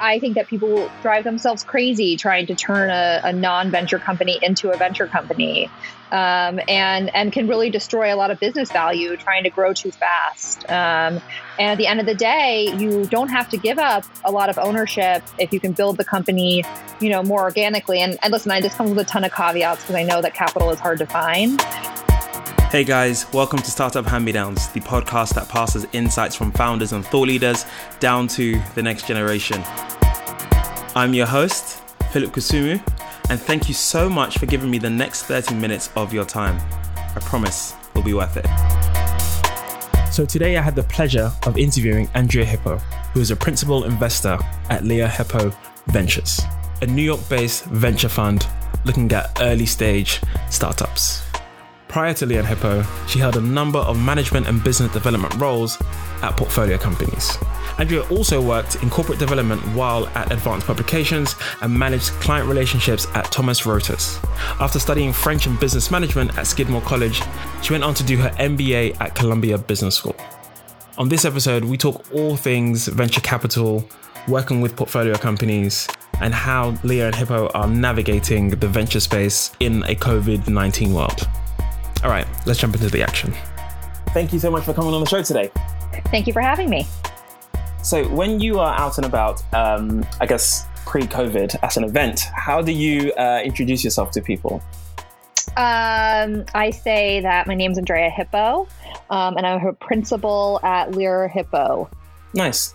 I think that people drive themselves crazy trying to turn a, a non venture company into a venture company. Um, and and can really destroy a lot of business value trying to grow too fast. Um, and at the end of the day, you don't have to give up a lot of ownership if you can build the company, you know, more organically. And, and listen, I, this comes with a ton of caveats because I know that capital is hard to find. Hey guys, welcome to Startup Hand Me Downs, the podcast that passes insights from founders and thought leaders down to the next generation. I'm your host, Philip Kusumu, and thank you so much for giving me the next 30 minutes of your time. I promise it'll be worth it. So, today I had the pleasure of interviewing Andrea Hippeau, who is a principal investor at Lerer Hippeau Ventures, a New York based venture fund looking at early stage startups. Prior to Lerer Hippeau, she held a number of management and business development roles at portfolio companies. Andrea also worked in corporate development while at Advance Publications and managed client relationships at Thomson Reuters. After studying French and business management at Skidmore College, she went on to do her MBA at Columbia Business School. On this episode, we talk all things venture capital, working with portfolio companies, and how Lerer Hippeau are navigating the venture space in a COVID 19 world. All right, let's jump into the action. Thank you so much for coming on the show today. Thank you for having me. So, when you are out and about, um, I guess pre COVID at an event, how do you uh, introduce yourself to people? Um, I say that my name's Andrea Hippeau, um, and I'm a principal at Lerer Hippeau. Nice.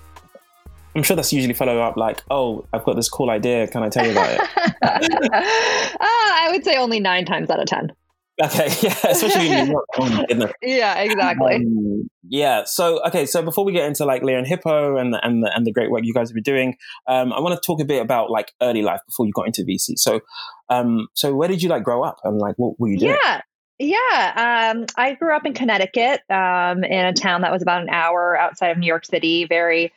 I'm sure that's usually followed up like, oh, I've got this cool idea. Can I tell you about it? uh, I would say only nine times out of 10. Okay, yeah, especially in New York. Oh yeah, exactly. Um, yeah. So, okay, so before we get into like Lerer Hippeau and and the, and the great work you guys have been doing, um, I want to talk a bit about like early life before you got into VC. So, um, so where did you like grow up and like what were you doing? Yeah. Yeah, um, I grew up in Connecticut, um, in a town that was about an hour outside of New York City. Very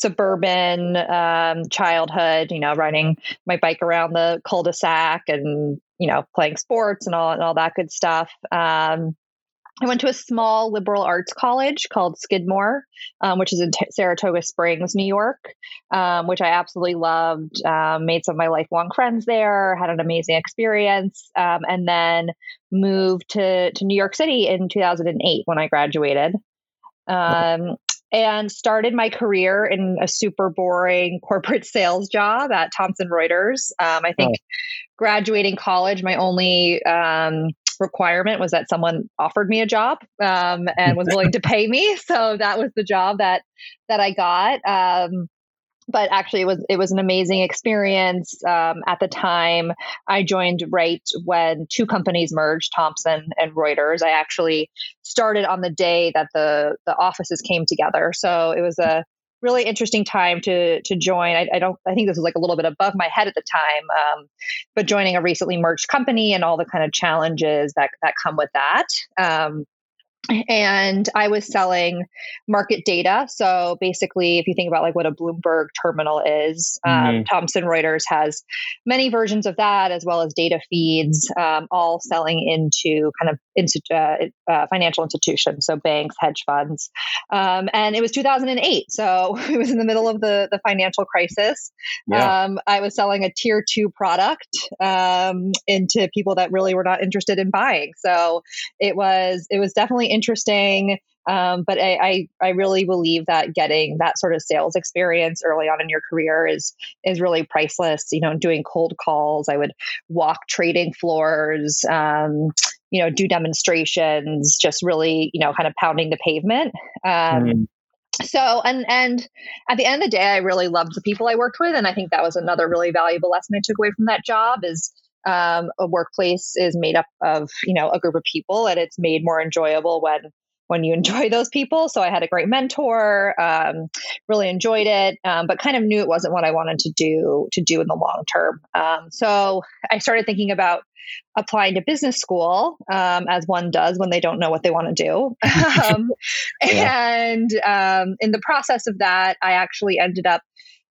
suburban um, childhood. You know, riding my bike around the cul-de-sac and you know, playing sports and all and all that good stuff. Um, I went to a small liberal arts college called Skidmore, um, which is in T- Saratoga Springs, New York, um, which I absolutely loved. Um, made some of my lifelong friends there, had an amazing experience, um, and then moved to, to New York City in 2008 when I graduated. Um, and started my career in a super boring corporate sales job at Thomson Reuters. Um, I think oh. graduating college, my only um, requirement was that someone offered me a job um, and was willing to pay me. So that was the job that that I got. Um, but actually it was it was an amazing experience. Um, at the time i joined right when two companies merged thomson and reuters. I actually started on the day that the the offices came together. So it was a really interesting time to to join. I, I don't i think this was like a little bit above my head at the time um, but joining a recently merged company and all the kind of challenges that that come with that. Um, and I was selling market data. So basically, if you think about like what a Bloomberg terminal is, um, mm-hmm. Thomson Reuters has many versions of that, as well as data feeds, um, all selling into kind of uh, uh, financial institutions, so banks, hedge funds. Um, and it was 2008, so it was in the middle of the the financial crisis. Yeah. Um, I was selling a tier two product um, into people that really were not interested in buying. So it was it was definitely interesting. Um, but I, I, I really believe that getting that sort of sales experience early on in your career is is really priceless. You know, doing cold calls, I would walk trading floors, um, you know, do demonstrations, just really, you know, kind of pounding the pavement. Um, mm so and and at the end of the day i really loved the people i worked with and i think that was another really valuable lesson i took away from that job is um, a workplace is made up of you know a group of people and it's made more enjoyable when when you enjoy those people. So i had a great mentor um, really enjoyed it um, but kind of knew it wasn't what i wanted to do to do in the long term. Um, so i started thinking about applying to business school um, as one does when they don't know what they want to do. Um, and um, in the process of that i actually ended up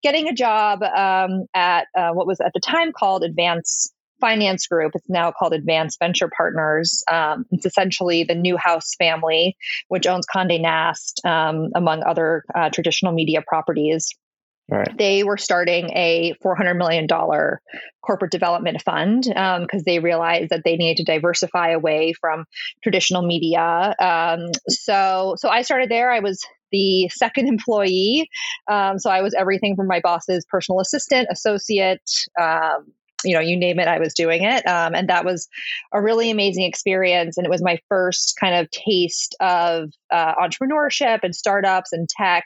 getting a job at uh, what was at the time called advance finance group. It's now called Advance Venture Partners. Um, it's essentially the Newhouse family, which owns Condé Nast, um, among other uh, traditional media properties. Right. They were starting a $400 million corporate development fund because um, they realized that they needed to diversify away from traditional media. Um, so, so I started there. I was the second employee. Um, so I was everything from my boss's personal assistant, associate, um, you know, you name it, I was doing it. Um, and that was a really amazing experience. And it was my first kind of taste of uh, entrepreneurship and startups and tech.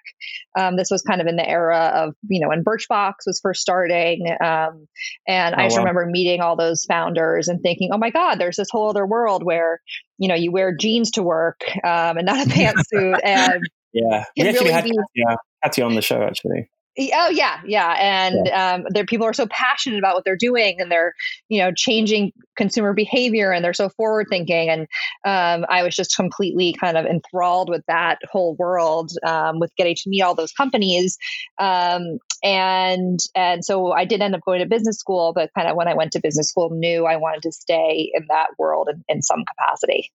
Um, this was kind of in the era of, you know, when Birchbox was first starting. Um, and oh, I just wow. remember meeting all those founders and thinking, oh my God, there's this whole other world where, you know, you wear jeans to work um, and not a pantsuit. and yeah, we actually really had be- yeah, Katia on the show actually. Oh yeah, yeah, and yeah. Um, there people are so passionate about what they're doing, and they're you know changing consumer behavior, and they're so forward thinking. And um, I was just completely kind of enthralled with that whole world, um, with getting to meet all those companies, um, and and so I did end up going to business school, but kind of when I went to business school, knew I wanted to stay in that world in, in some capacity.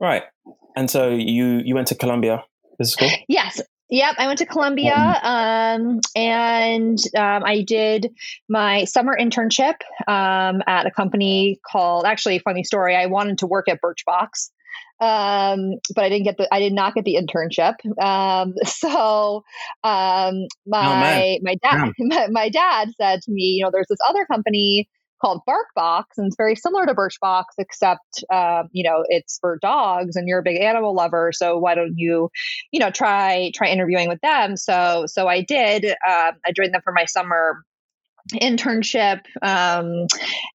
Right, and so you you went to Columbia business school. Yes, Yep, I went to Columbia um, and um, I did my summer internship um, at a company called. Actually, funny story. I wanted to work at Birchbox, um, but I didn't get the. I did not get the internship. Um, so um, my oh, my dad my, my dad said to me, you know, there's this other company called BarkBox, and it's very similar to Birchbox, except um, you know it's for dogs, and you're a big animal lover. So why don't you, you know, try try interviewing with them? So so I did. Uh, I joined them for my summer internship um,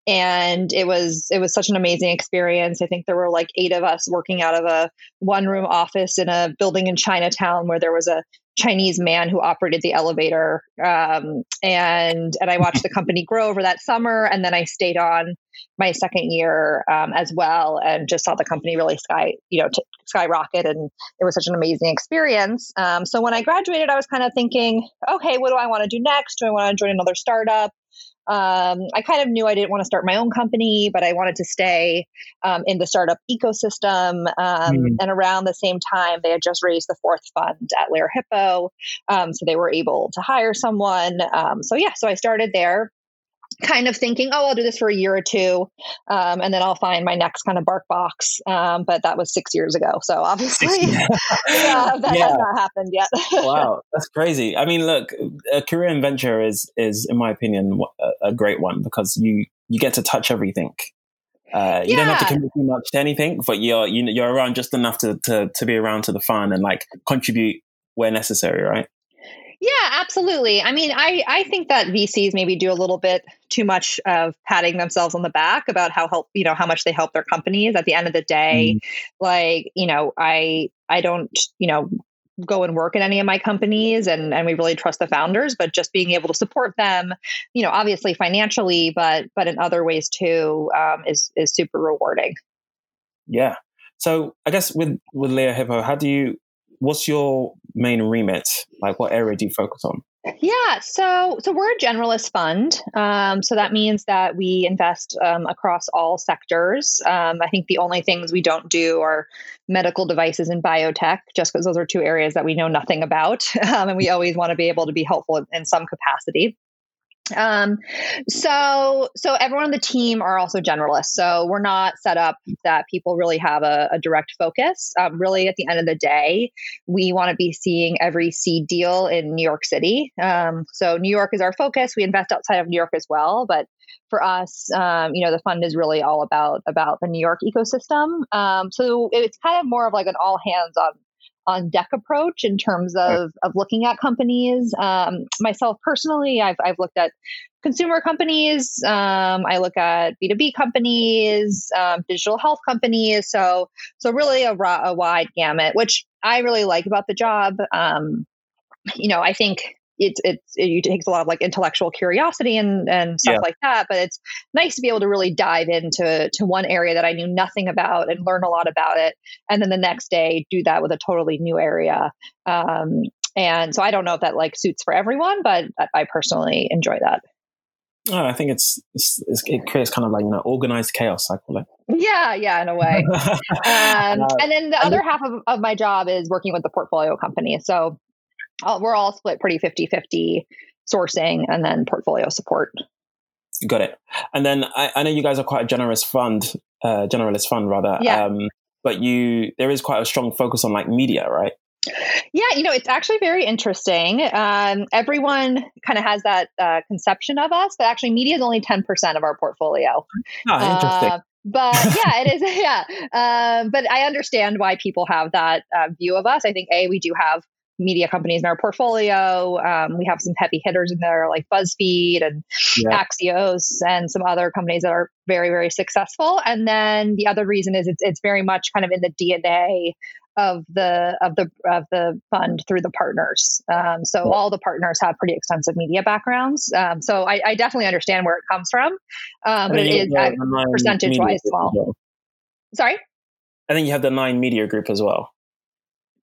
and it was it was such an amazing experience i think there were like eight of us working out of a one room office in a building in chinatown where there was a Chinese man who operated the elevator. Um, and and I watched the company grow over that summer, and then I stayed on my second year um, as well, and just saw the company really sky you know t- skyrocket, and it was such an amazing experience. Um, so when I graduated, I was kind of thinking, okay, what do I want to do next? Do I want to join another startup? um, I kind of knew I didn't want to start my own company, but I wanted to stay um, in the startup ecosystem. Um, mm. And around the same time, they had just raised the fourth fund at Lerer Hippeau. Um, so they were able to hire someone. Um, so, yeah, so I started there kind of thinking, oh, I'll do this for a year or two, um, and then I'll find my next kind of bark box. Um, but that was six years ago, so obviously, yeah, that yeah. has not happened yet. wow, that's crazy. I mean, look, a career in venture is is, in my opinion, a, a great one because you you get to touch everything. Uh, you yeah. don't have to commit too much to anything, but you're you, you're around just enough to, to to be around to the fun and like contribute where necessary, right? Yeah, absolutely. I mean, I, I think that VCs maybe do a little bit too much of patting themselves on the back about how help, you know, how much they help their companies. At the end of the day, mm. like, you know, I I don't, you know, go and work in any of my companies and and we really trust the founders, but just being able to support them, you know, obviously financially, but but in other ways too, um, is is super rewarding. Yeah. So I guess with with Lerer Hippeau, how do you what's your main remit? Like, what area do you focus on? Yeah, so so we're a generalist fund. Um, so that means that we invest um, across all sectors. Um, I think the only things we don't do are medical devices and biotech, just because those are two areas that we know nothing about, um, and we always want to be able to be helpful in, in some capacity. Um, so, so everyone on the team are also generalists. So we're not set up that people really have a, a direct focus. Um, really, at the end of the day, we want to be seeing every seed deal in New York City. Um, so New York is our focus. We invest outside of New York as well, but for us, um, you know, the fund is really all about about the New York ecosystem. Um, so it's kind of more of like an all hands on on deck approach in terms of, of looking at companies. Um, myself personally, I've, I've looked at consumer companies. Um, I look at B2B companies, um, digital health companies. So, so really a, a, wide gamut, which I really like about the job. Um, you know, I think it's it's it takes a lot of like intellectual curiosity and and stuff yeah. like that but it's nice to be able to really dive into to one area that i knew nothing about and learn a lot about it and then the next day do that with a totally new area um, and so i don't know if that like suits for everyone but i personally enjoy that Oh, I think it's, it's, it's, it creates kind of like you know organized chaos. I call it. Yeah, yeah, in a way. um, uh, and then the other half of, of my job is working with the portfolio company. So all, we're all split pretty 50 50 sourcing and then portfolio support. Got it. And then I, I know you guys are quite a generous fund, uh, generalist fund rather. Yeah. Um, but you, there is quite a strong focus on like media, right? Yeah, you know, it's actually very interesting. Um, everyone kind of has that uh, conception of us, but actually, media is only 10% of our portfolio. Ah, interesting. Uh, but yeah, it is. Yeah. Um, but I understand why people have that uh, view of us. I think, A, we do have media companies in our portfolio. Um, we have some heavy hitters in there like BuzzFeed and yeah. Axios and some other companies that are very, very successful. And then the other reason is it's, it's very much kind of in the DNA of the of the of the fund through the partners. Um, so all the partners have pretty extensive media backgrounds. Um, so I, I, definitely understand where it comes from, um, but it is percentage wise small. Well. Sorry. I think you have the nine media group as well.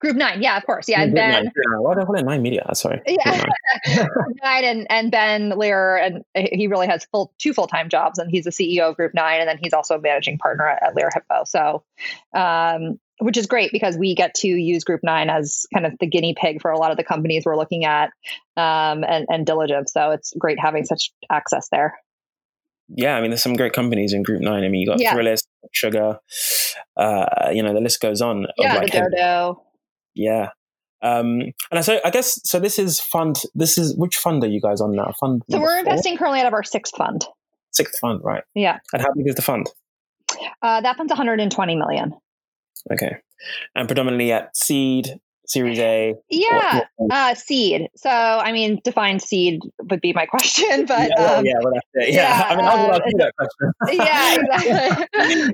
Group nine, yeah, of course, yeah. And Ben, why do I call it nine media? Sorry, yeah, nine. and and Ben Lerer, and he really has full two full time jobs, and he's the CEO of Group Nine, and then he's also a managing partner at, at Lerer Hippeau. So, um, which is great because we get to use Group Nine as kind of the guinea pig for a lot of the companies we're looking at um, and, and diligence. So it's great having such access there. Yeah, I mean, there's some great companies in Group Nine. I mean, you got yeah. Thrillist, Sugar, uh, you know, the list goes on. Yeah, like the Dodo. Yeah. Um, and so I guess so. This is fund. This is which fund are you guys on now? Fund. So we're four? investing currently out of our sixth fund. Sixth fund, right? Yeah. And how big is the fund? Uh, that fund's 120 million. Okay, and predominantly at seed, Series A? Yeah, uh, seed. So, I mean, define seed would be my question, but yeah, well, um, yeah, well, yeah, yeah, I mean, I'll uh, that question. yeah, exactly.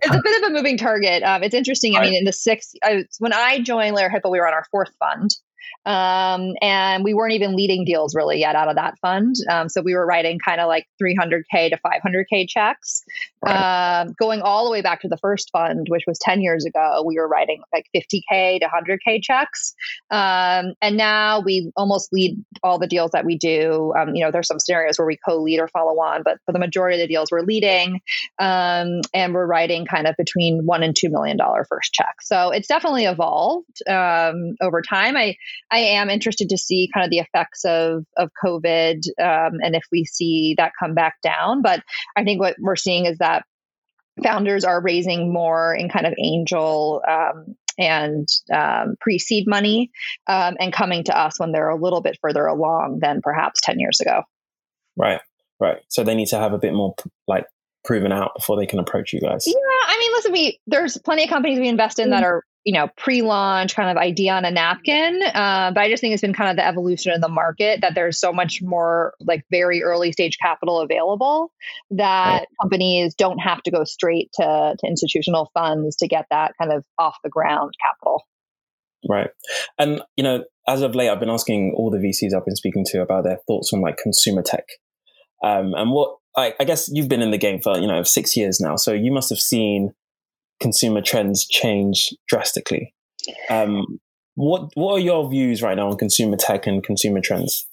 it's a bit of a moving target. Um, it's interesting. I mean, in the sixth, I, when I joined Lerer Hippeau, we were on our fourth fund. Um, and we weren't even leading deals really yet out of that fund. Um, so we were writing kind of like 300K to 500K checks. Right. Um, going all the way back to the first fund, which was 10 years ago, we were writing like 50K to 100K checks. Um, and now we almost lead all the deals that we do. Um, you know, there's some scenarios where we co lead or follow on, but for the majority of the deals, we're leading um, and we're writing kind of between one and $2 million first check. So it's definitely evolved over time. I, I am interested to see kind of the effects of of COVID um, and if we see that come back down. But I think what we're seeing is that founders are raising more in kind of angel um, and um, pre-seed money um, and coming to us when they're a little bit further along than perhaps 10 years ago right right so they need to have a bit more like proven out before they can approach you guys yeah i mean listen we there's plenty of companies we invest in that mm. are you know, pre-launch kind of idea on a napkin. Uh, but I just think it's been kind of the evolution of the market that there's so much more like very early stage capital available that right. companies don't have to go straight to, to institutional funds to get that kind of off the ground capital. Right. And, you know, as of late, I've been asking all the VCs I've been speaking to about their thoughts on like consumer tech. Um, and what I, I guess you've been in the game for, you know, six years now. So you must have seen consumer trends change drastically. Um, what what are your views right now on consumer tech and consumer trends?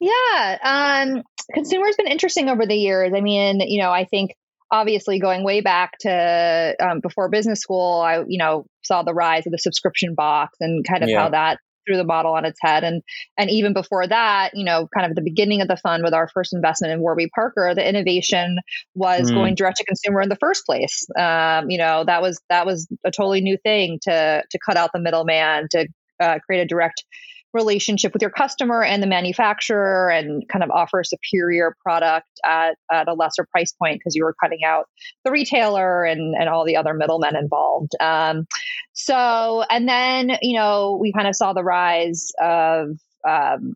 Yeah, um, consumer has been interesting over the years. I mean, you know, I think obviously going way back to um, before business school, I you know saw the rise of the subscription box and kind of yeah. how that threw the model on its head. And and even before that, you know, kind of the beginning of the fund with our first investment in Warby Parker, the innovation was mm. going direct to consumer in the first place. Um, you know, that was that was a totally new thing to to cut out the middleman to uh, create a direct relationship with your customer and the manufacturer and kind of offer a superior product at, at a lesser price point because you were cutting out the retailer and, and all the other middlemen involved. Um, so, and then, you know, we kind of saw the rise of um,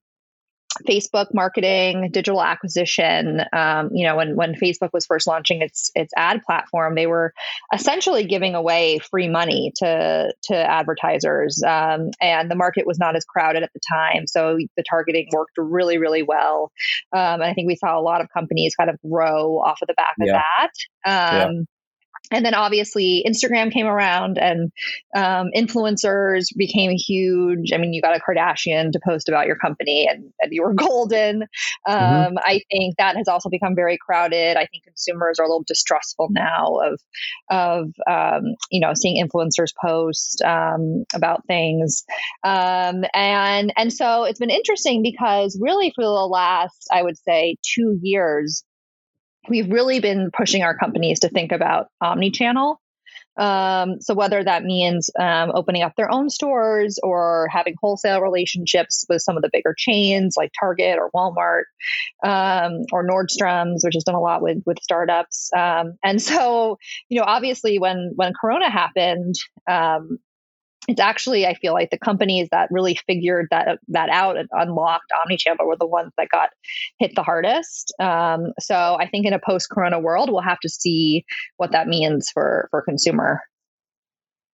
Facebook marketing, digital acquisition. Um, you know, when when Facebook was first launching its its ad platform, they were essentially giving away free money to to advertisers, um, and the market was not as crowded at the time, so the targeting worked really really well. Um, and I think we saw a lot of companies kind of grow off of the back of that. Um, yeah and then obviously Instagram came around and um, influencers became huge. I mean, you got a Kardashian to post about your company and, and you were golden. Mm-hmm. Um, mm-hmm. I think that has also become very crowded. I think consumers are a little distrustful now of, of um, you know, seeing influencers post um, about things. Um, and, and so it's been interesting because really for the last, I would say, two years, we've really been pushing our companies to think about omni-channel. Um, so whether that means um, opening up their own stores or having wholesale relationships with some of the bigger chains like Target or Walmart um, or Nordstrom's, which has done a lot with with startups. Um, and so, you know, obviously when when Corona happened, um, it's actually I feel like the companies that really figured that that out and unlocked omnichannel were the ones that got hit the hardest. Um, so I think in a post-corona world, we'll have to see what that means for for consumer.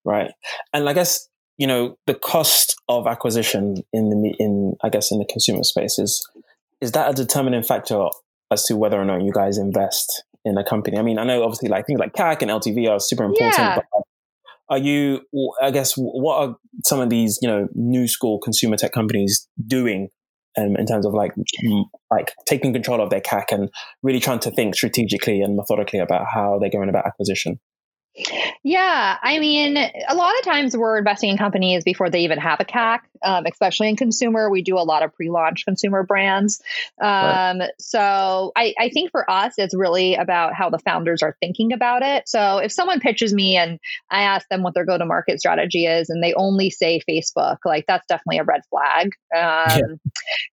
Right, and I guess you know the cost of acquisition in the in I guess in the consumer space is is that a determining factor as to whether or not you guys invest in a company? I mean, I know obviously like things like CAC and LTV are super important, yeah. but are you i guess what are some of these you know new school consumer tech companies doing um, in terms of like like taking control of their cac and really trying to think strategically and methodically about how they're going about acquisition yeah, I mean, a lot of times we're investing in companies before they even have a CAC, um, especially in consumer. We do a lot of pre-launch consumer brands. Um, right. So I, I, think for us, it's really about how the founders are thinking about it. So if someone pitches me and I ask them what their go-to-market strategy is, and they only say Facebook, like that's definitely a red flag. Um,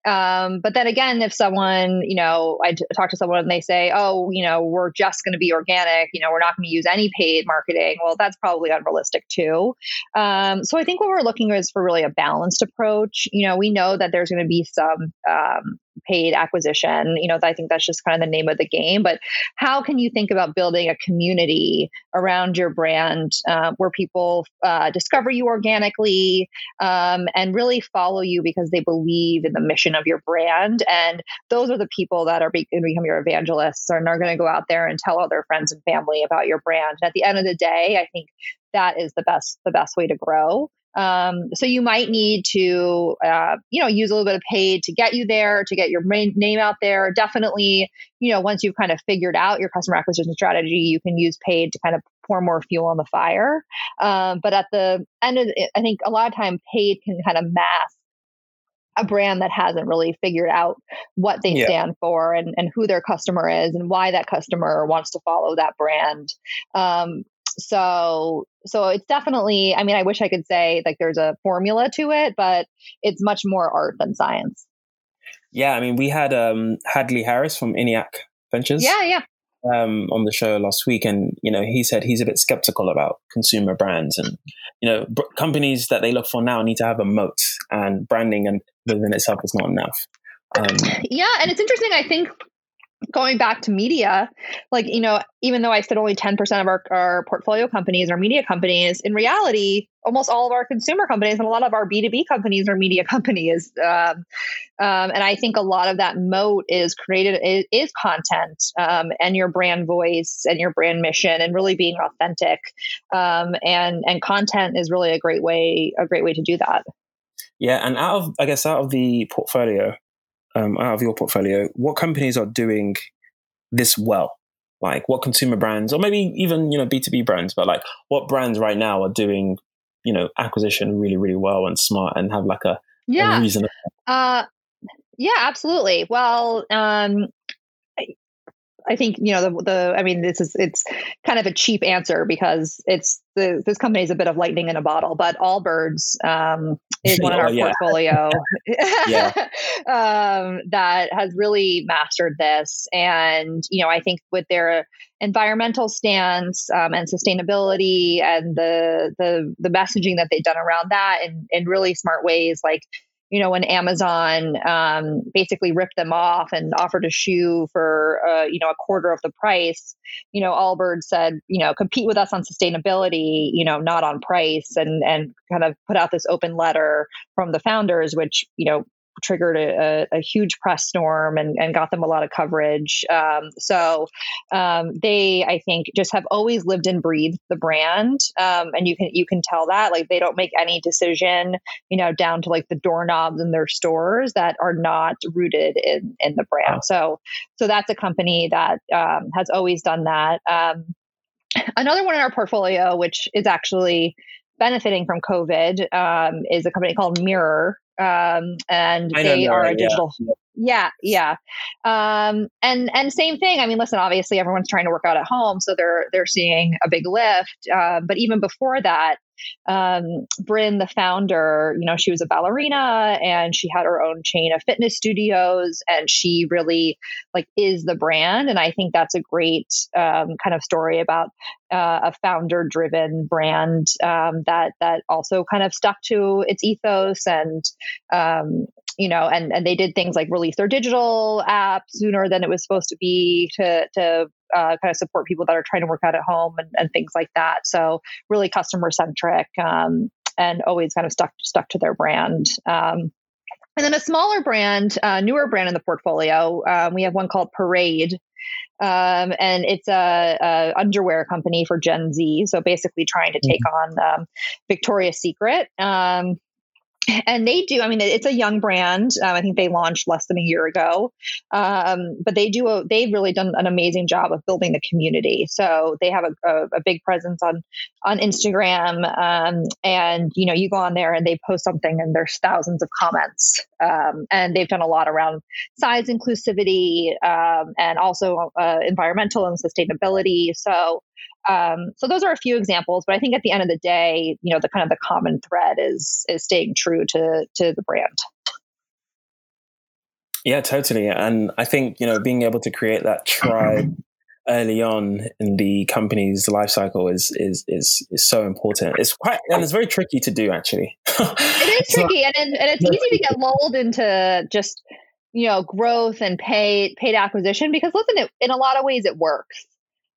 yeah. um, but then again, if someone, you know, I talk to someone and they say, oh, you know, we're just going to be organic, you know, we're not going to use any paid marketing, well, that's probably unrealistic too. Um, so I think what we're looking is for really a balanced approach. You know, we know that there's going to be some um, paid acquisition. You know, I think that's just kind of the name of the game. But how can you think about building a community around your brand uh, where people uh, discover you organically um, and really follow you because they believe in the mission of your brand? And those are the people that are going to become your evangelists and are going to go out there and tell all their friends and family about your brand. And at the end of the day, I think that is the best the best way to grow. Um, so you might need to, uh, you know, use a little bit of paid to get you there, to get your name out there. Definitely, you know, once you've kind of figured out your customer acquisition strategy, you can use paid to kind of pour more fuel on the fire. Um, but at the end of it, I think a lot of time paid can kind of mask a brand that hasn't really figured out what they yeah. stand for and, and who their customer is and why that customer wants to follow that brand. Um, so so it's definitely i mean i wish i could say like there's a formula to it but it's much more art than science yeah i mean we had um hadley harris from eniac ventures yeah yeah um, on the show last week, and you know he said he's a bit skeptical about consumer brands, and you know b- companies that they look for now need to have a moat, and branding and within itself is not enough. Um, yeah, and it's interesting. I think going back to media, like, you know, even though I said only 10% of our, our portfolio companies are media companies, in reality, almost all of our consumer companies and a lot of our B2B companies are media companies. Um, um, and I think a lot of that moat is created, is, is content um, and your brand voice and your brand mission and really being authentic. Um, and, and content is really a great way, a great way to do that. Yeah. And out of, I guess, out of the portfolio, um, out of your portfolio, what companies are doing this well? Like what consumer brands, or maybe even you know B two B brands, but like what brands right now are doing you know acquisition really really well and smart and have like a, yeah a reason. Uh, yeah, absolutely. Well, um, I think you know the the I mean this is it's kind of a cheap answer because it's the this company is a bit of lightning in a bottle, but Allbirds um, is one in our oh, yeah. portfolio. Um, that has really mastered this, and you know I think with their environmental stance um, and sustainability and the the the messaging that they've done around that in in really smart ways, like you know, when Amazon um, basically ripped them off and offered a shoe for, uh, you know, a quarter of the price, you know, Allbird said, you know, compete with us on sustainability, you know, not on price, and and kind of put out this open letter from the founders, which you know triggered a, a, a, huge press storm and, and got them a lot of coverage. Um, so um, they, I think, just have always lived and breathed the brand, um, and you can you can tell that like they don't make any decision, you know, down to like the doorknobs in their stores that are not rooted in in the brand. So so that's a company that um, has always done that. Um, another one in our portfolio, which is actually benefiting from COVID um, is a company called Mirror, um, and they are a digital. Yeah, yeah, um, and and same thing. I mean, listen, obviously everyone's trying to work out at home, so they're they're seeing a big lift. Uh, but even before that, um, Brynn, the founder, you know, she was a ballerina and she had her own chain of fitness studios, and she really like is the brand. And I think that's a great um, kind of story about uh, a founder-driven brand um, that that also kind of stuck to its ethos and um, you know, and, and they did things like release their digital app sooner than it was supposed to be to, to uh, kind of support people that are trying to work out at home and, and things like that. So really customer centric um, and always kind of stuck stuck to their brand. Um, and then a smaller brand, uh, newer brand in the portfolio, um, we have one called Parade. Um, and it's a, a, underwear company for Gen Z. So basically, trying to take mm-hmm. on um, Victoria's Secret. Um, and they do i mean it's a young brand. Um, i think they launched less than a year ago. Um, but they do a, they've really done an amazing job of building the community. So they have a, a, a big presence on on instagram. Um, and you know you go on there and they post something and there's thousands of comments. Um, and they've done a lot around size inclusivity um, and also uh, environmental and sustainability. So um, so those are a few examples, but I think at the end of the day, you know, the kind of the common thread is is staying true to to the brand. Yeah, totally. And I think, you know, being able to create that tribe early on in the company's life cycle is is is is so important. It's quite and it's very tricky to do actually. it is tricky and, and it's easy to get lulled into just you know growth and paid paid acquisition because listen, it, in a lot of ways it works.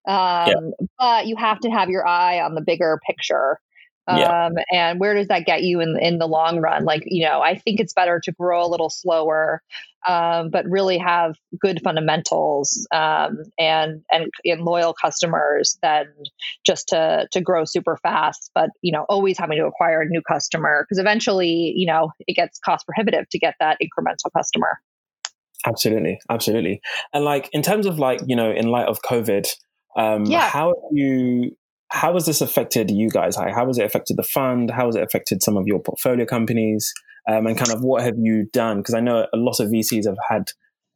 Um, yeah. But you have to have your eye on the bigger picture. Um, yeah. And where does that get you in in the long run? Like, you know, I think it's better to grow a little slower, um, but really have good fundamentals um, and, and and loyal customers than just to to grow super fast. But you know, always having to acquire a new customer because eventually, you know, it gets cost prohibitive to get that incremental customer. Absolutely, absolutely. And like in terms of like you know, in light of COVID, um, yeah. How have you? How has this affected you guys? How, how has it affected the fund? How has it affected some of your portfolio companies? Um, and kind of what have you done? Because I know a lot of VCs have had,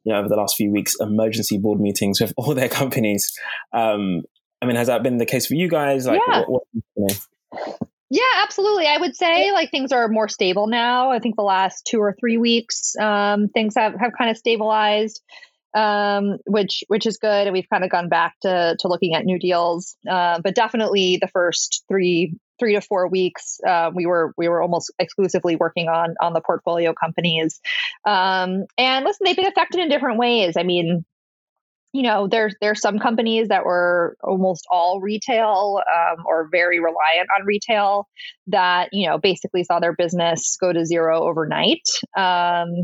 you know, over the last few weeks, emergency board meetings with all their companies. Um, I mean, has that been the case for you guys? Like, yeah. What, what, yeah, absolutely. I would say like things are more stable now. I think the last two or three weeks, um, things have, have kind of stabilized um, which which is good. And we've kind of gone back to to looking at new deals. Uh, but definitely the first three three to four weeks, uh, we were we were almost exclusively working on on the portfolio companies. Um, and listen, they've been affected in different ways. I mean, you know, there's there's some companies that were almost all retail um, or very reliant on retail that you know basically saw their business go to zero overnight. Um,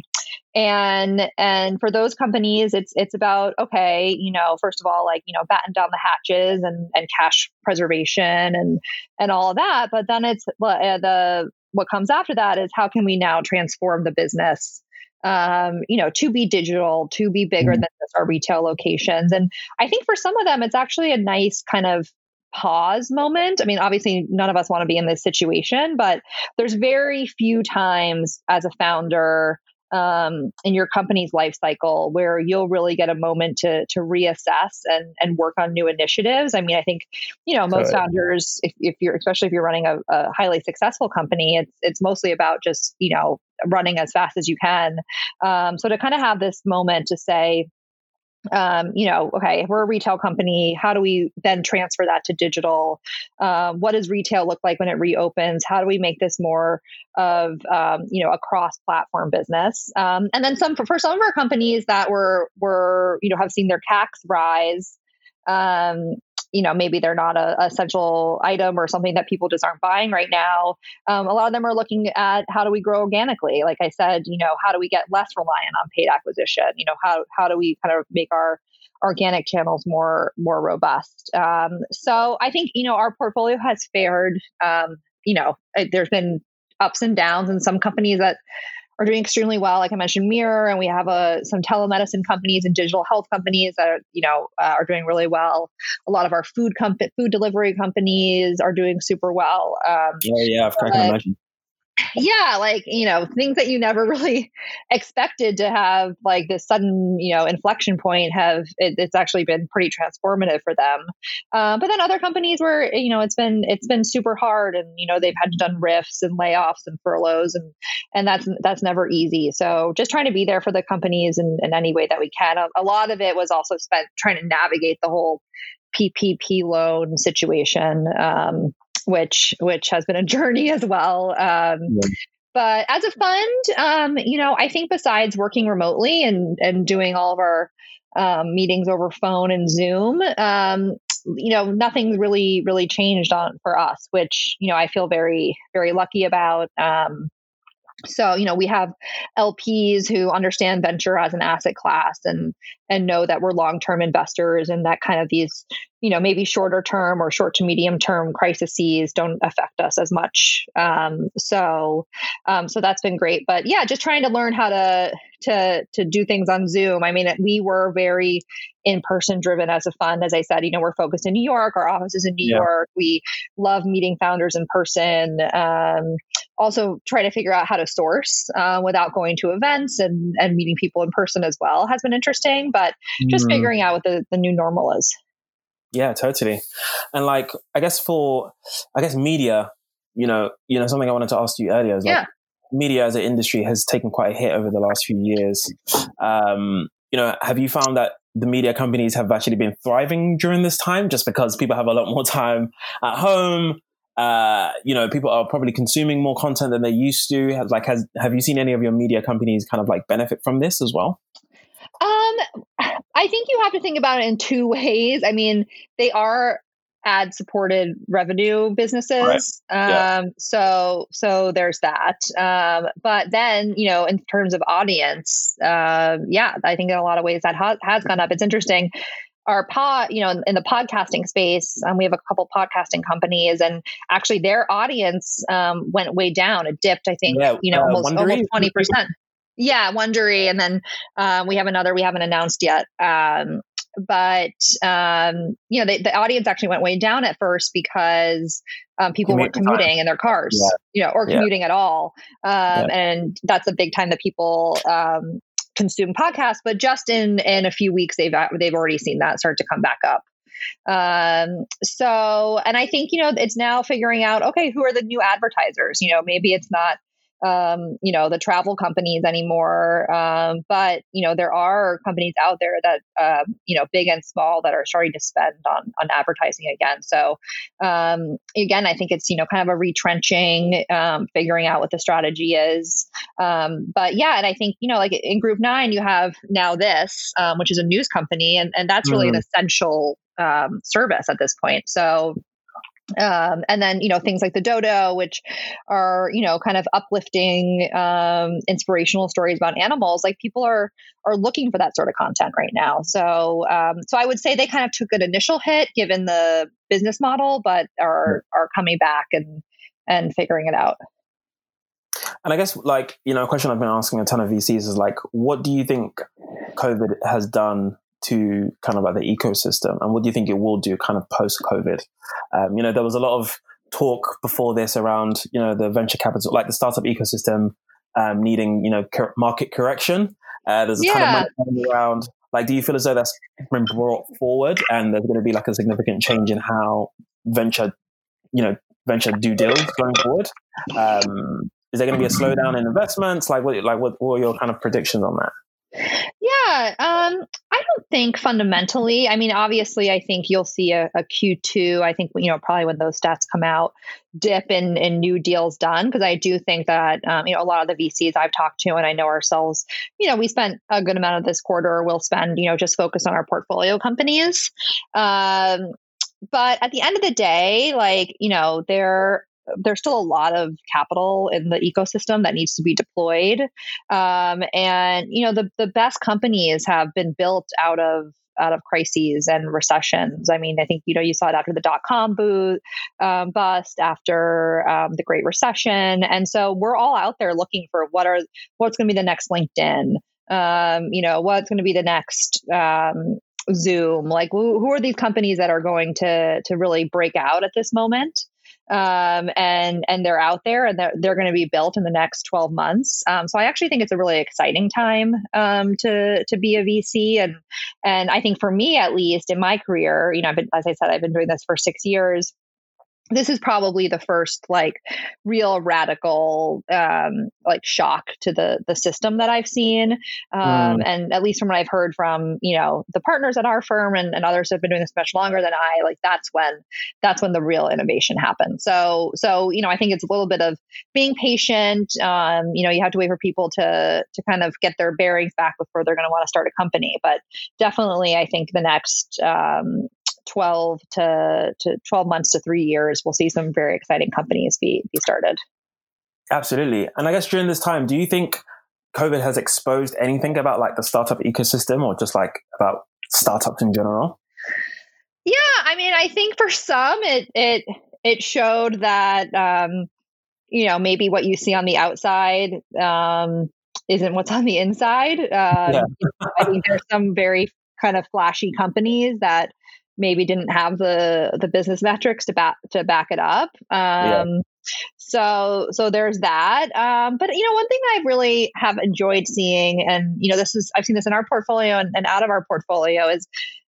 and and for those companies, it's it's about okay, you know, first of all, like you know, batten down the hatches and and cash preservation and and all of that. But then it's uh, the what comes after that is how can we now transform the business um, you know, to be digital, to be bigger mm-hmm. than just our retail locations. And I think for some of them, it's actually a nice kind of pause moment. I mean, obviously, none of us want to be in this situation, but there's very few times as a founder um, in your company's life cycle where you'll really get a moment to to reassess and and work on new initiatives. I mean, I think you know most founders, if, if you're especially if you're running a, a, highly successful company, it's it's mostly about just you know running as fast as you can. Um, so to kind of have this moment to say, um, you know, okay, we're a retail company. How do we then transfer that to digital? Um, what does retail look like when it reopens? How do we make this more of, um, you know, a cross-platform business? Um, and then some for, for, some of our companies that were were you know have seen their CACs rise. You know, maybe they're not a, a, essential item or something that people just aren't buying right now. Um, a lot of them are looking at how do we grow organically? Like I said, you know, how do we get less reliant on paid acquisition? You know, how, how do we kind of make our organic channels more more robust. Um, so I think you know our portfolio has fared. Um, you know, there's been ups and downs, and some companies that are doing extremely well. Like I mentioned, Mirror, and we have uh, some telemedicine companies and digital health companies that are, you know uh, are doing really well. A lot of our food comp- food delivery companies are doing super well. Um, yeah, yeah, I can imagine yeah, like, you know, things that you never really expected to have like this sudden, you know, inflection point have, it, it's actually been pretty transformative for them. Uh, but then other companies where, you know, it's been, it's been super hard and, you know, they've had to done RIFs and layoffs and furloughs and, and that's, that's never easy. So just trying to be there for the companies in, in any way that we can. A, a lot of it was also spent trying to navigate the whole PPP loan situation. Um, which which has been a journey as well. Um, yeah. But as a fund, um, you know, I think besides working remotely and and doing all of our um, meetings over phone and Zoom, um, you know, nothing's really really changed on for us, which you know I feel very very lucky about. Um, so you know we have lps who understand venture as an asset class and and know that we're long-term investors and that kind of these you know maybe shorter term or short to medium term crises don't affect us as much. Um, so um, so that's been great. But yeah just trying to learn how to to to do things on zoom. I mean we were very in person driven as a fund. As i said you know we're focused in new york our office is in new yeah. york. We love meeting founders in person um, also try to figure out how to source uh, without going to events and and meeting people in person as well has been interesting. But just mm. figuring out what the, the new normal is yeah, totally. And like, I guess for, I guess media, you know, you know, something I wanted to ask you earlier is like, yeah. media as an industry has taken quite a hit over the last few years. Um, you know, have you found that the media companies have actually been thriving during this time just because people have a lot more time at home? Uh, you know, people are probably consuming more content than they used to. Like, has have you seen any of your media companies kind of like benefit from this as well? Um, I think you have to think about it in two ways. I mean, they are ad supported revenue businesses. Right. Yeah. Um, so so there's that. Um, but then you know, in terms of audience, uh, yeah, I think in a lot of ways that ha- has gone up. It's interesting. Our pod, you know, in, in the podcasting space, um, we have a couple podcasting companies, and actually their audience um, went way down. It dipped, I think, yeah, you know, uh, almost almost twenty percent. Yeah, Wondery, and then um, we have another we haven't announced yet. Um, but um, you know, they, the audience actually went way down at first because um, people weren't commuting in their cars, yeah. you know, or commuting yeah. at all, um, yeah. and that's a big time that people um, consume podcasts. But just in in a few weeks, they've they've already seen that start to come back up. Um, so, and I think, you know, it's now figuring out, okay, who are the new advertisers? You know, maybe it's not um, you know, the travel companies anymore. Um, but you know, there are companies out there that um, you know, big and small, that are starting to spend on on advertising again. So um, again, I think it's you know, kind of a retrenching, um, figuring out what the strategy is. Um, but yeah, and I think you know, like in Group Nine, you have NowThis, which is a news company, and and that's really mm. an essential service at this point. So um, and then you know things like the dodo which are you know kind of uplifting um, inspirational stories about animals like people are are looking for that sort of content right now. So um, so i would say they kind of took an initial hit given the business model but are are coming back and and figuring it out. And i guess like you know a question i've been asking a ton of vcs is like what do you think covid has done to kind of like the ecosystem? And what do you think it will do kind of post covid um, you know there was a lot of talk before this around you know the venture capital like the startup ecosystem um, needing you know cor- market correction. Uh, there's a yeah. ton of money around. Like do you feel as though that's been brought forward and there's going to be like a significant change in how venture you know venture do deals going forward? Um, is there going to be a slowdown in investments? Like what like what, what are your kind of predictions on that yeah, um, I don't think fundamentally. I mean, obviously, I think you'll see a a Q2. I think you know probably when those stats come out, dip in in new deals done because I do think that um, you know a lot of the VCs I've talked to and I know ourselves. You know, we spent a good amount of this quarter. We'll spend you know just focus on our portfolio companies. Um, but at the end of the day, like, you know, there there's still a lot of capital in the ecosystem that needs to be deployed. Um, and, you know, the, the best companies have been built out of out of crises and recessions. I mean, I think you know you saw it after the dot com boot um, bust, after um, the Great Recession, and so we're all out there looking for what are what's going to be the next LinkedIn. Um, you know, what's going to be the next um, Zoom? Like, who, who are these companies that are going to to really break out at this moment? Um, and and they're out there and they're, they're going to be built in the next 12 months. Um, so I actually think it's a really exciting time um, to to be a VC and and I think for me at least in my career, you know, I've been, as I said, I've been doing this for six years this is probably the first like real radical um, like shock to the the system that I've seen, um, mm. and at least from what I've heard from you know the partners at our firm and, and others have been doing this much longer than I. Like that's when that's when the real innovation happens. So so you know I think it's a little bit of being patient. Um, you know you have to wait for people to to kind of get their bearings back before they're going to want to start a company. But definitely I think the next um, 12 to, to 12 months to three years, we'll see some very exciting companies be, be started. Absolutely. And I guess during this time, do you think COVID has exposed anything about like the startup ecosystem or just like about startups in general? Yeah, I mean, I think for some it it it showed that um, you know maybe what you see on the outside um, isn't what's on the inside. Um, yeah. I think there's some very kind of flashy companies that maybe didn't have the the business metrics to back to back it up. Um, yeah. So so there's that. Um, but you know, one thing I really have enjoyed seeing, and you know, this is I've seen this in our portfolio and, and out of our portfolio is.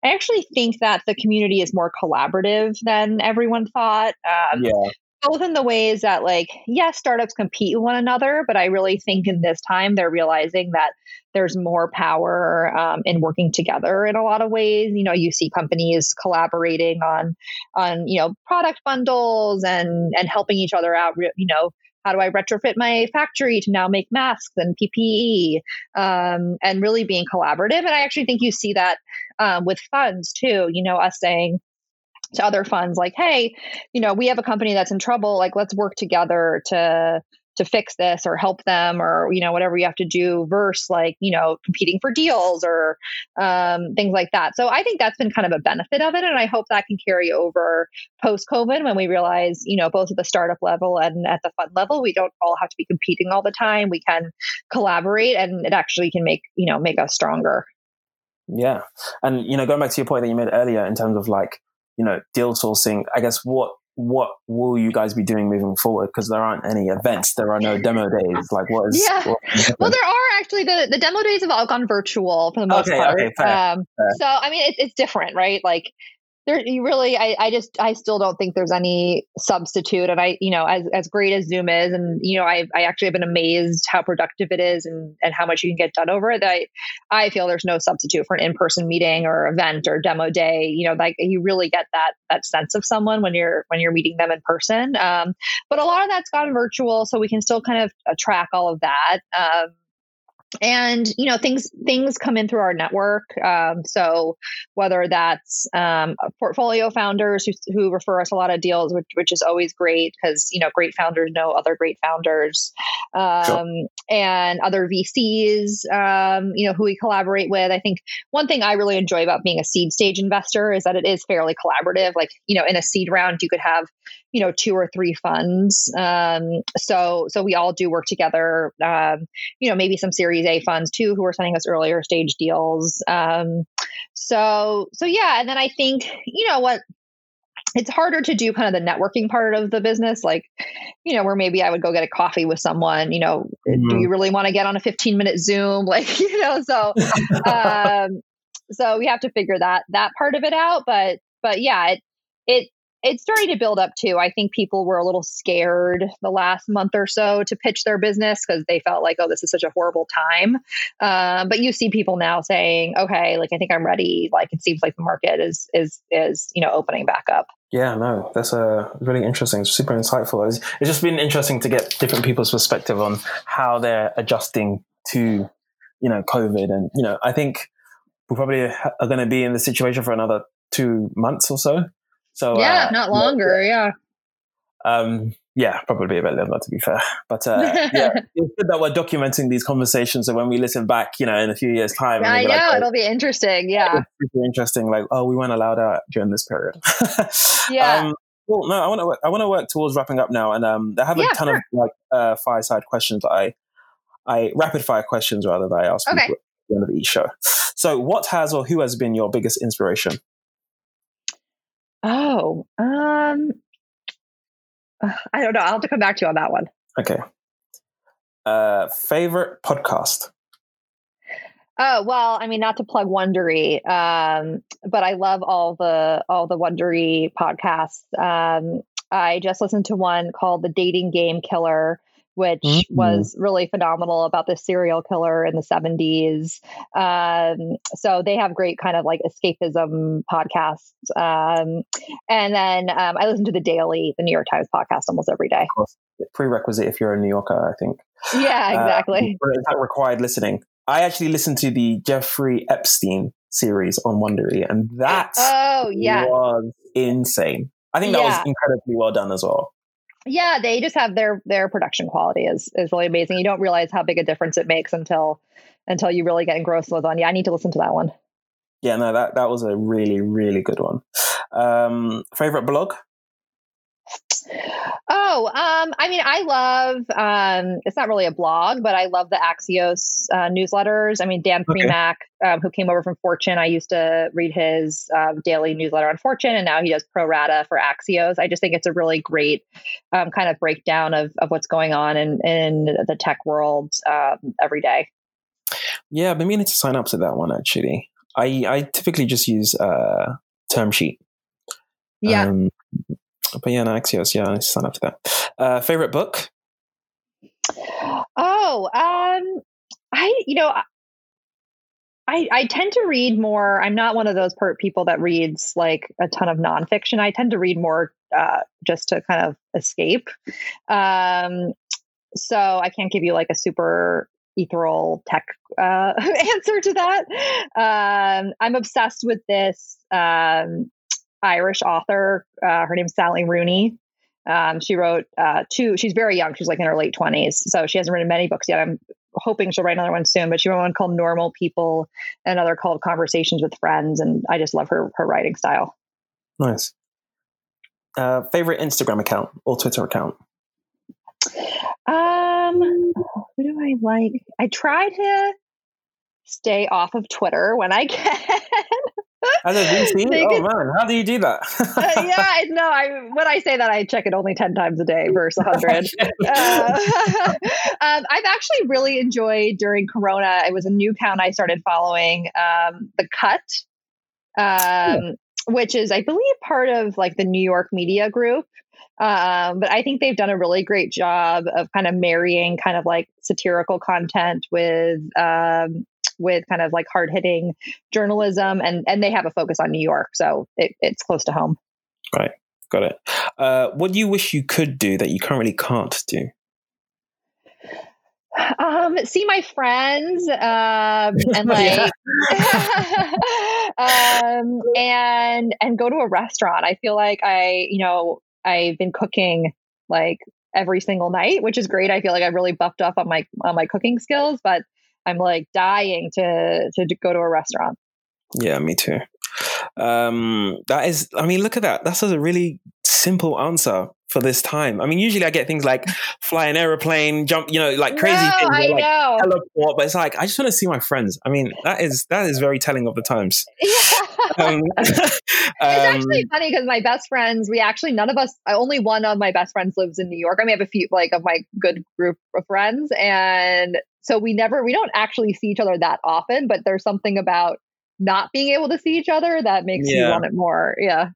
I actually think that the community is more collaborative than everyone thought. Um, yeah both in the ways that like yes startups compete with one another but i really think in this time they're realizing that there's more power um, in working together in a lot of ways you know you see companies collaborating on on you know product bundles and and helping each other out you know how do I retrofit my factory to now make masks and PPE um, and really being collaborative? And I actually think you see that um, with funds too. You know, us saying, to other funds like hey you know we have a company that's in trouble like let's work together to to fix this or help them or you know whatever you have to do versus like you know competing for deals or um, things like that. So i think that's been kind of a benefit of it and i hope that can carry over post covid when we realize you know both at the startup level and at the fund level we don't all have to be competing all the time. We can collaborate and it actually can make you know make us stronger. Yeah. And you know going back to your point that you made earlier in terms of like you know, deal sourcing, I guess what what will you guys be doing moving forward? Because there aren't any events, there are no demo days. Like, what is? Yeah. What well, there are actually the the demo days have all gone virtual for the most okay, part. Okay, fair, um, fair. So, I mean, it's it's different, right? Like, there you really I, I just i still don't think there's any substitute. And i you know as, as great as zoom is and you know i i actually have been amazed how productive it is and and how much you can get done over it i i feel there's no substitute for an in-person meeting or event or demo day. You know like you really get that that sense of someone when you're when you're meeting them in person. Um, but a lot of that's gone virtual so we can still kind of track all of that. Um, and you know things things come in through our network. Um, so whether that's um, portfolio founders who, who refer us a lot of deals which, which is always great because you know great founders know other great founders. Um, sure. and other vcs um, you know who we collaborate with. I think one thing i really enjoy about being a seed stage investor is that it is fairly collaborative. Like you know in a seed round you could have you know two or three funds. Um, so so we all do work together um, you know maybe some series a funds too who are sending us earlier stage deals. Um, so so yeah and then i think you know what it's harder to do kind of the networking part of the business like you know where maybe i would go get a coffee with someone you know mm-hmm. do you really want to get on a 15 minute zoom? Like you know so um so we have to figure that that part of it out but but yeah it it it's starting to build up too. I think people were a little scared the last month or so to pitch their business because they felt like, oh, this is such a horrible time. Uh, but you see people now saying, okay, like I think I'm ready. Like it seems like the market is is is you know opening back up. Yeah, no, that's a really interesting, super insightful. It's, it's just been interesting to get different people's perspective on how they're adjusting to you know COVID, and you know I think we probably are going to be in the situation for another two months or so So yeah, uh, not longer. Yeah. Um, yeah, probably a bit longer to be fair. But uh, yeah, it's good that we're documenting these conversations. So when we listen back, you know, in a few years' time, I know like, oh, it'll be interesting. Yeah, super interesting. Like, oh, we weren't allowed out during this period. yeah. Um, well, no, I want to. I want to work towards wrapping up now, and um, I have a yeah, ton sure. of like uh, fireside questions that I, I rapid fire questions rather that I ask okay. people at the end of each show. So, what has or who has been your biggest inspiration? Oh, um, I don't know. I'll have to come back to you on that one. Okay. Uh, favorite podcast? Oh well, I mean, not to plug Wondery, um, but I love all the all the Wondery podcasts. Um, I just listened to one called "The Dating Game Killer," which mm-hmm. was really phenomenal about the serial killer in the 70s. Um, so they have great kind of like escapism podcasts. Um, and then um, I listen to the Daily, the New York Times podcast almost every day. Prerequisite if you're a New Yorker, I think. Yeah, uh, exactly. Uh, that required listening. I actually listened to the Jeffrey Epstein series on Wondery, and that oh yeah was insane. I think that yeah. was incredibly well done as well yeah they just have their their production quality is is really amazing. You don't realize how big a difference it makes until until you really get engrossed with one yeah i need to listen to that one. Yeah no that that was a really really good one. Um favorite blog Oh, um, I mean, I love. Um, it's not really a blog, but I love the Axios uh, newsletters. I mean, Dan okay. um, who came over from Fortune, I used to read his uh, daily newsletter on Fortune, and now he does Pro Rata for Axios. I just think it's a really great um, kind of breakdown of of what's going on in in the tech world um, every day. Yeah, I've been meaning to sign up to that one actually. I I typically just use uh, Termsheet. Yeah. But yeah, no, Axios. Yeah, I sign up for that. Uh, favorite book? Oh, um, I you know, I I tend to read more. I'm not one of those per- people that reads like a ton of nonfiction. I tend to read more uh, just to kind of escape. Um, so I can't give you like a super ethereal tech uh, answer to that. Um, I'm obsessed with this um, Irish author. Uh, her name's Sally Rooney. Um, she wrote uh, two. She's very young. She's like in her late twenties, so she hasn't written many books yet. I'm hoping she'll write another one soon. But she wrote one called Normal People, and another called Conversations with Friends, and I just love her her writing style. Nice. Uh, favorite Instagram account or Twitter account? Um, who do I like? I try to stay off of Twitter when I can. As a VC? oh man, how do you do that? uh, yeah, I know. I when I say that, I check it only ten times a day versus hundred. uh, um, I've actually really enjoyed during Corona. It was a new account I started following, um, the Cut, um, yeah. which is, I believe, part of like the New York Media Group. Um, but I think they've done a really great job of kind of marrying kind of like satirical content with um, with kind of like hard hitting journalism, and and they have a focus on New York, so it, it's close to home. Right, got it. Uh, what do you wish you could do that you currently can't do? Um, see my friends, um, and like, um, and and go to a restaurant. I feel like I, you know, I've been cooking like every single night, which is great. I feel like I've really buffed up on my on my cooking skills, but I'm like dying to to go to a restaurant. Yeah, me too. Um, that is, I mean, look at that. That's a really simple answer for this time. I mean, usually I get things like fly an aeroplane, jump, you know, like crazy no, things, I like know. teleport. But it's like I just want to see my friends. I mean, that is that is very telling of the times. Yeah. Um, it's actually um, funny because my best friends, we actually none of us, only one of my best friends lives in New York. I mean, I have a few like of my good group of friends, and so we never, we don't actually see each other that often. But there's something about not being able to see each other that makes yeah. you want it more. Yeah.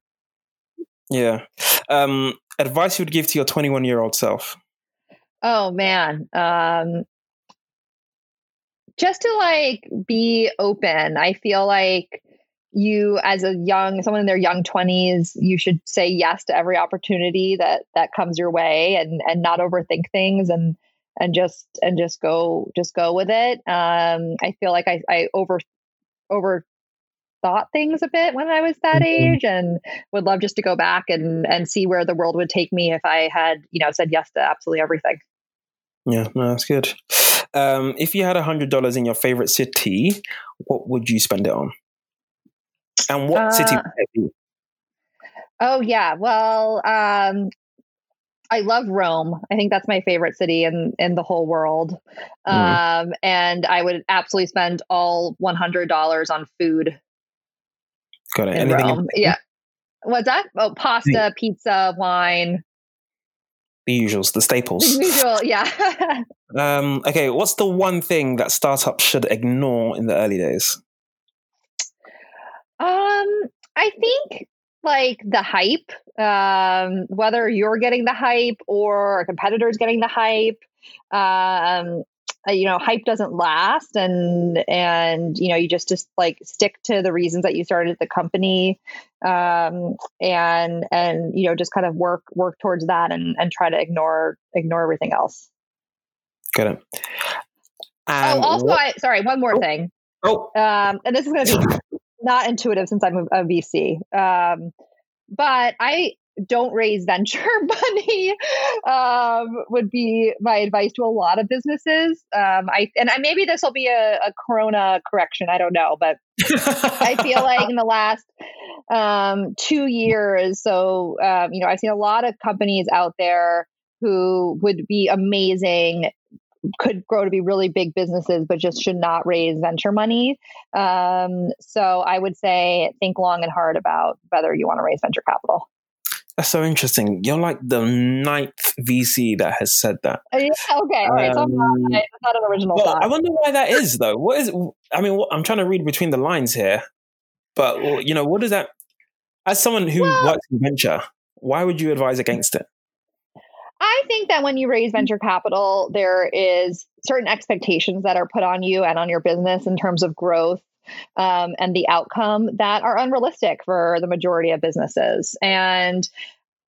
Yeah. Um, advice you would give to your 21 year old self? Oh man. Um, just to like be open. I feel like you as a young someone in their young 20s you should say yes to every opportunity that that comes your way and and not overthink things and and just and just go just go with it um i feel like i i over over overthought things a bit when I was that mm-hmm. age and would love just to go back and and see where the world would take me if I had, you know, said yes to absolutely everything. Yeah, no, that's good. Um, if you had a hundred dollars in your favorite city, what would you spend it on? And what uh, city would it be? Oh yeah, well, um, I love Rome. I think that's my favorite city in in the whole world. Mm. Um, and I would absolutely spend all one hundred dollars on food. Got it. Anything Rome. In- yeah. What's that? Oh, pasta, pizza, wine. The usuals, the staples. The usual, yeah. um, okay, what's the one thing that startups should ignore in the early days? Um, I think like the hype, um, whether you're getting the hype or a competitor's getting the hype. Um, you know, hype doesn't last, and and you know, you just just like stick to the reasons that you started the company, um, and and you know, just kind of work work towards that, and and try to ignore ignore everything else. Got it. oh, also, what, I sorry, one more oh, thing. Oh, um, and this is going to be not intuitive since I'm a, VC. Um, but I don't raise venture money um, would be my advice to a lot of businesses. Um, I and I, maybe this will be a, a, Corona correction. I don't know, but I feel like in the last um, two years, so um, you know, I've seen a lot of companies out there who would be amazing could grow to be really big businesses, but just should not raise venture money. Um, so I would say think long and hard about whether you want to raise venture capital. That's so interesting. You're like the ninth VC that has said that. Uh, yeah, okay, all right. So I'm not, um, not, an original well, thought. I wonder why that is, though. What is? I mean, what, I'm trying to read between the lines here, but you know, what does that? As someone who well, works in venture, why would you advise against it? I think that when you raise venture capital, there is certain expectations that are put on you and on your business in terms of growth um, and the outcome that are unrealistic for the majority of businesses. And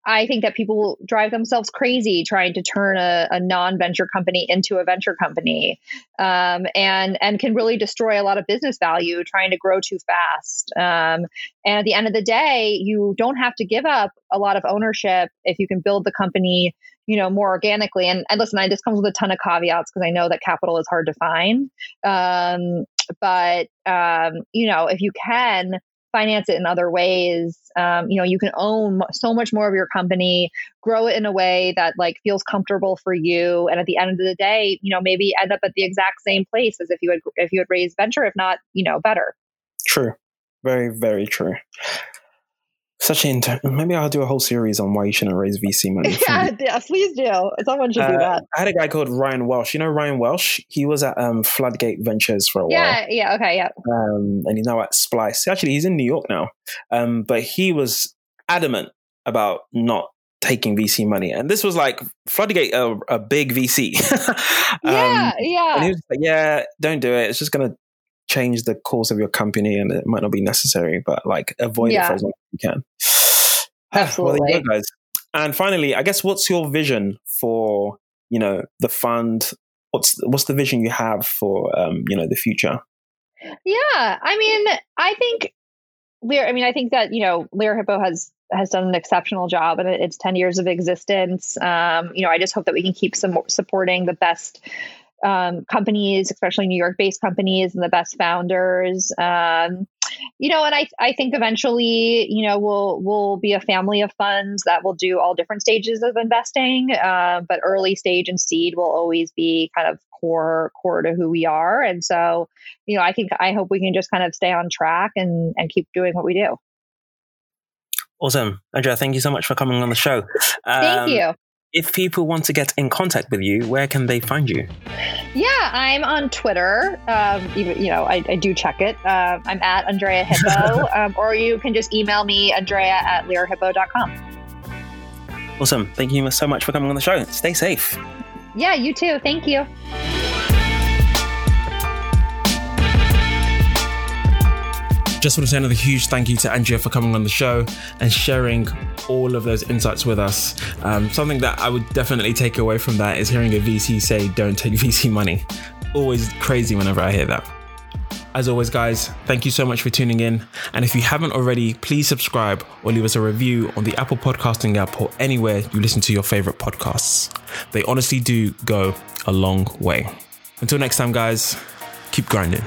I think that people drive themselves crazy trying to turn a, a non-venture company into a venture company, um, and and can really destroy a lot of business value trying to grow too fast. Um, and at the end of the day, you don't have to give up a lot of ownership if you can build the company you know more organically and, and listen I, this comes with a ton of caveats because i know that capital is hard to find um, but um, you know if you can finance it in other ways um, you know you can own so much more of your company grow it in a way that like feels comfortable for you and at the end of the day you know maybe end up at the exact same place as if you had if you had raised venture if not you know better. True. Very very true such an inter- maybe I'll do a whole series on why you shouldn't raise VC money. yeah, yeah, please do. Someone should uh, do that. I had a guy called Ryan Welsh. You know Ryan Welsh? He was at um, Floodgate Ventures for a yeah, while. Yeah, yeah, okay, yeah. Um, and he's now at Splice. Actually, he's in New York now. Um, but he was adamant about not taking VC money. And this was like Floodgate, a, a big VC. um, yeah, yeah. And he was like, yeah, don't do it. It's just going to change the course of your company and it might not be necessary, but like avoid yeah. it for as long as you can. Absolutely. well, guys. And finally, I guess what's your vision for, you know, the fund? What's what's the vision you have for um, you know, the future? Yeah. I mean, I think Lerer I mean, I think that, you know, Lerer Hippeau has has done an exceptional job in its 10 years of existence. Um, you know, I just hope that we can keep some supporting the best um, companies, especially New York based companies and the best founders. Um, you know, and I, I think eventually, you know, we'll, we'll be a family of funds that will do all different stages of investing. Uh, but early stage and seed will always be kind of core, core to who we are. And so, you know, I think, I hope we can just kind of stay on track and, and keep doing what we do. Awesome. Andrea, thank you so much for coming on the show. Um, thank you if people want to get in contact with you, where can they find you? Yeah, I'm on Twitter. Um, even you know, I, I do check it. Uh, I'm at Andrea Hippeau, um, or you can just email me Andrea at lererhippeau.com. Awesome. Thank you so much for coming on the show. Stay safe. Yeah, you too. Thank you. Just want to say another huge thank you to Andrea for coming on the show and sharing all of those insights with us. Um, something that I would definitely take away from that is hearing a VC say, don't take VC money. Always crazy whenever I hear that. As always, guys, thank you so much for tuning in. And if you haven't already, please subscribe or leave us a review on the Apple Podcasting app or anywhere you listen to your favorite podcasts. They honestly do go a long way. Until next time, guys, keep grinding.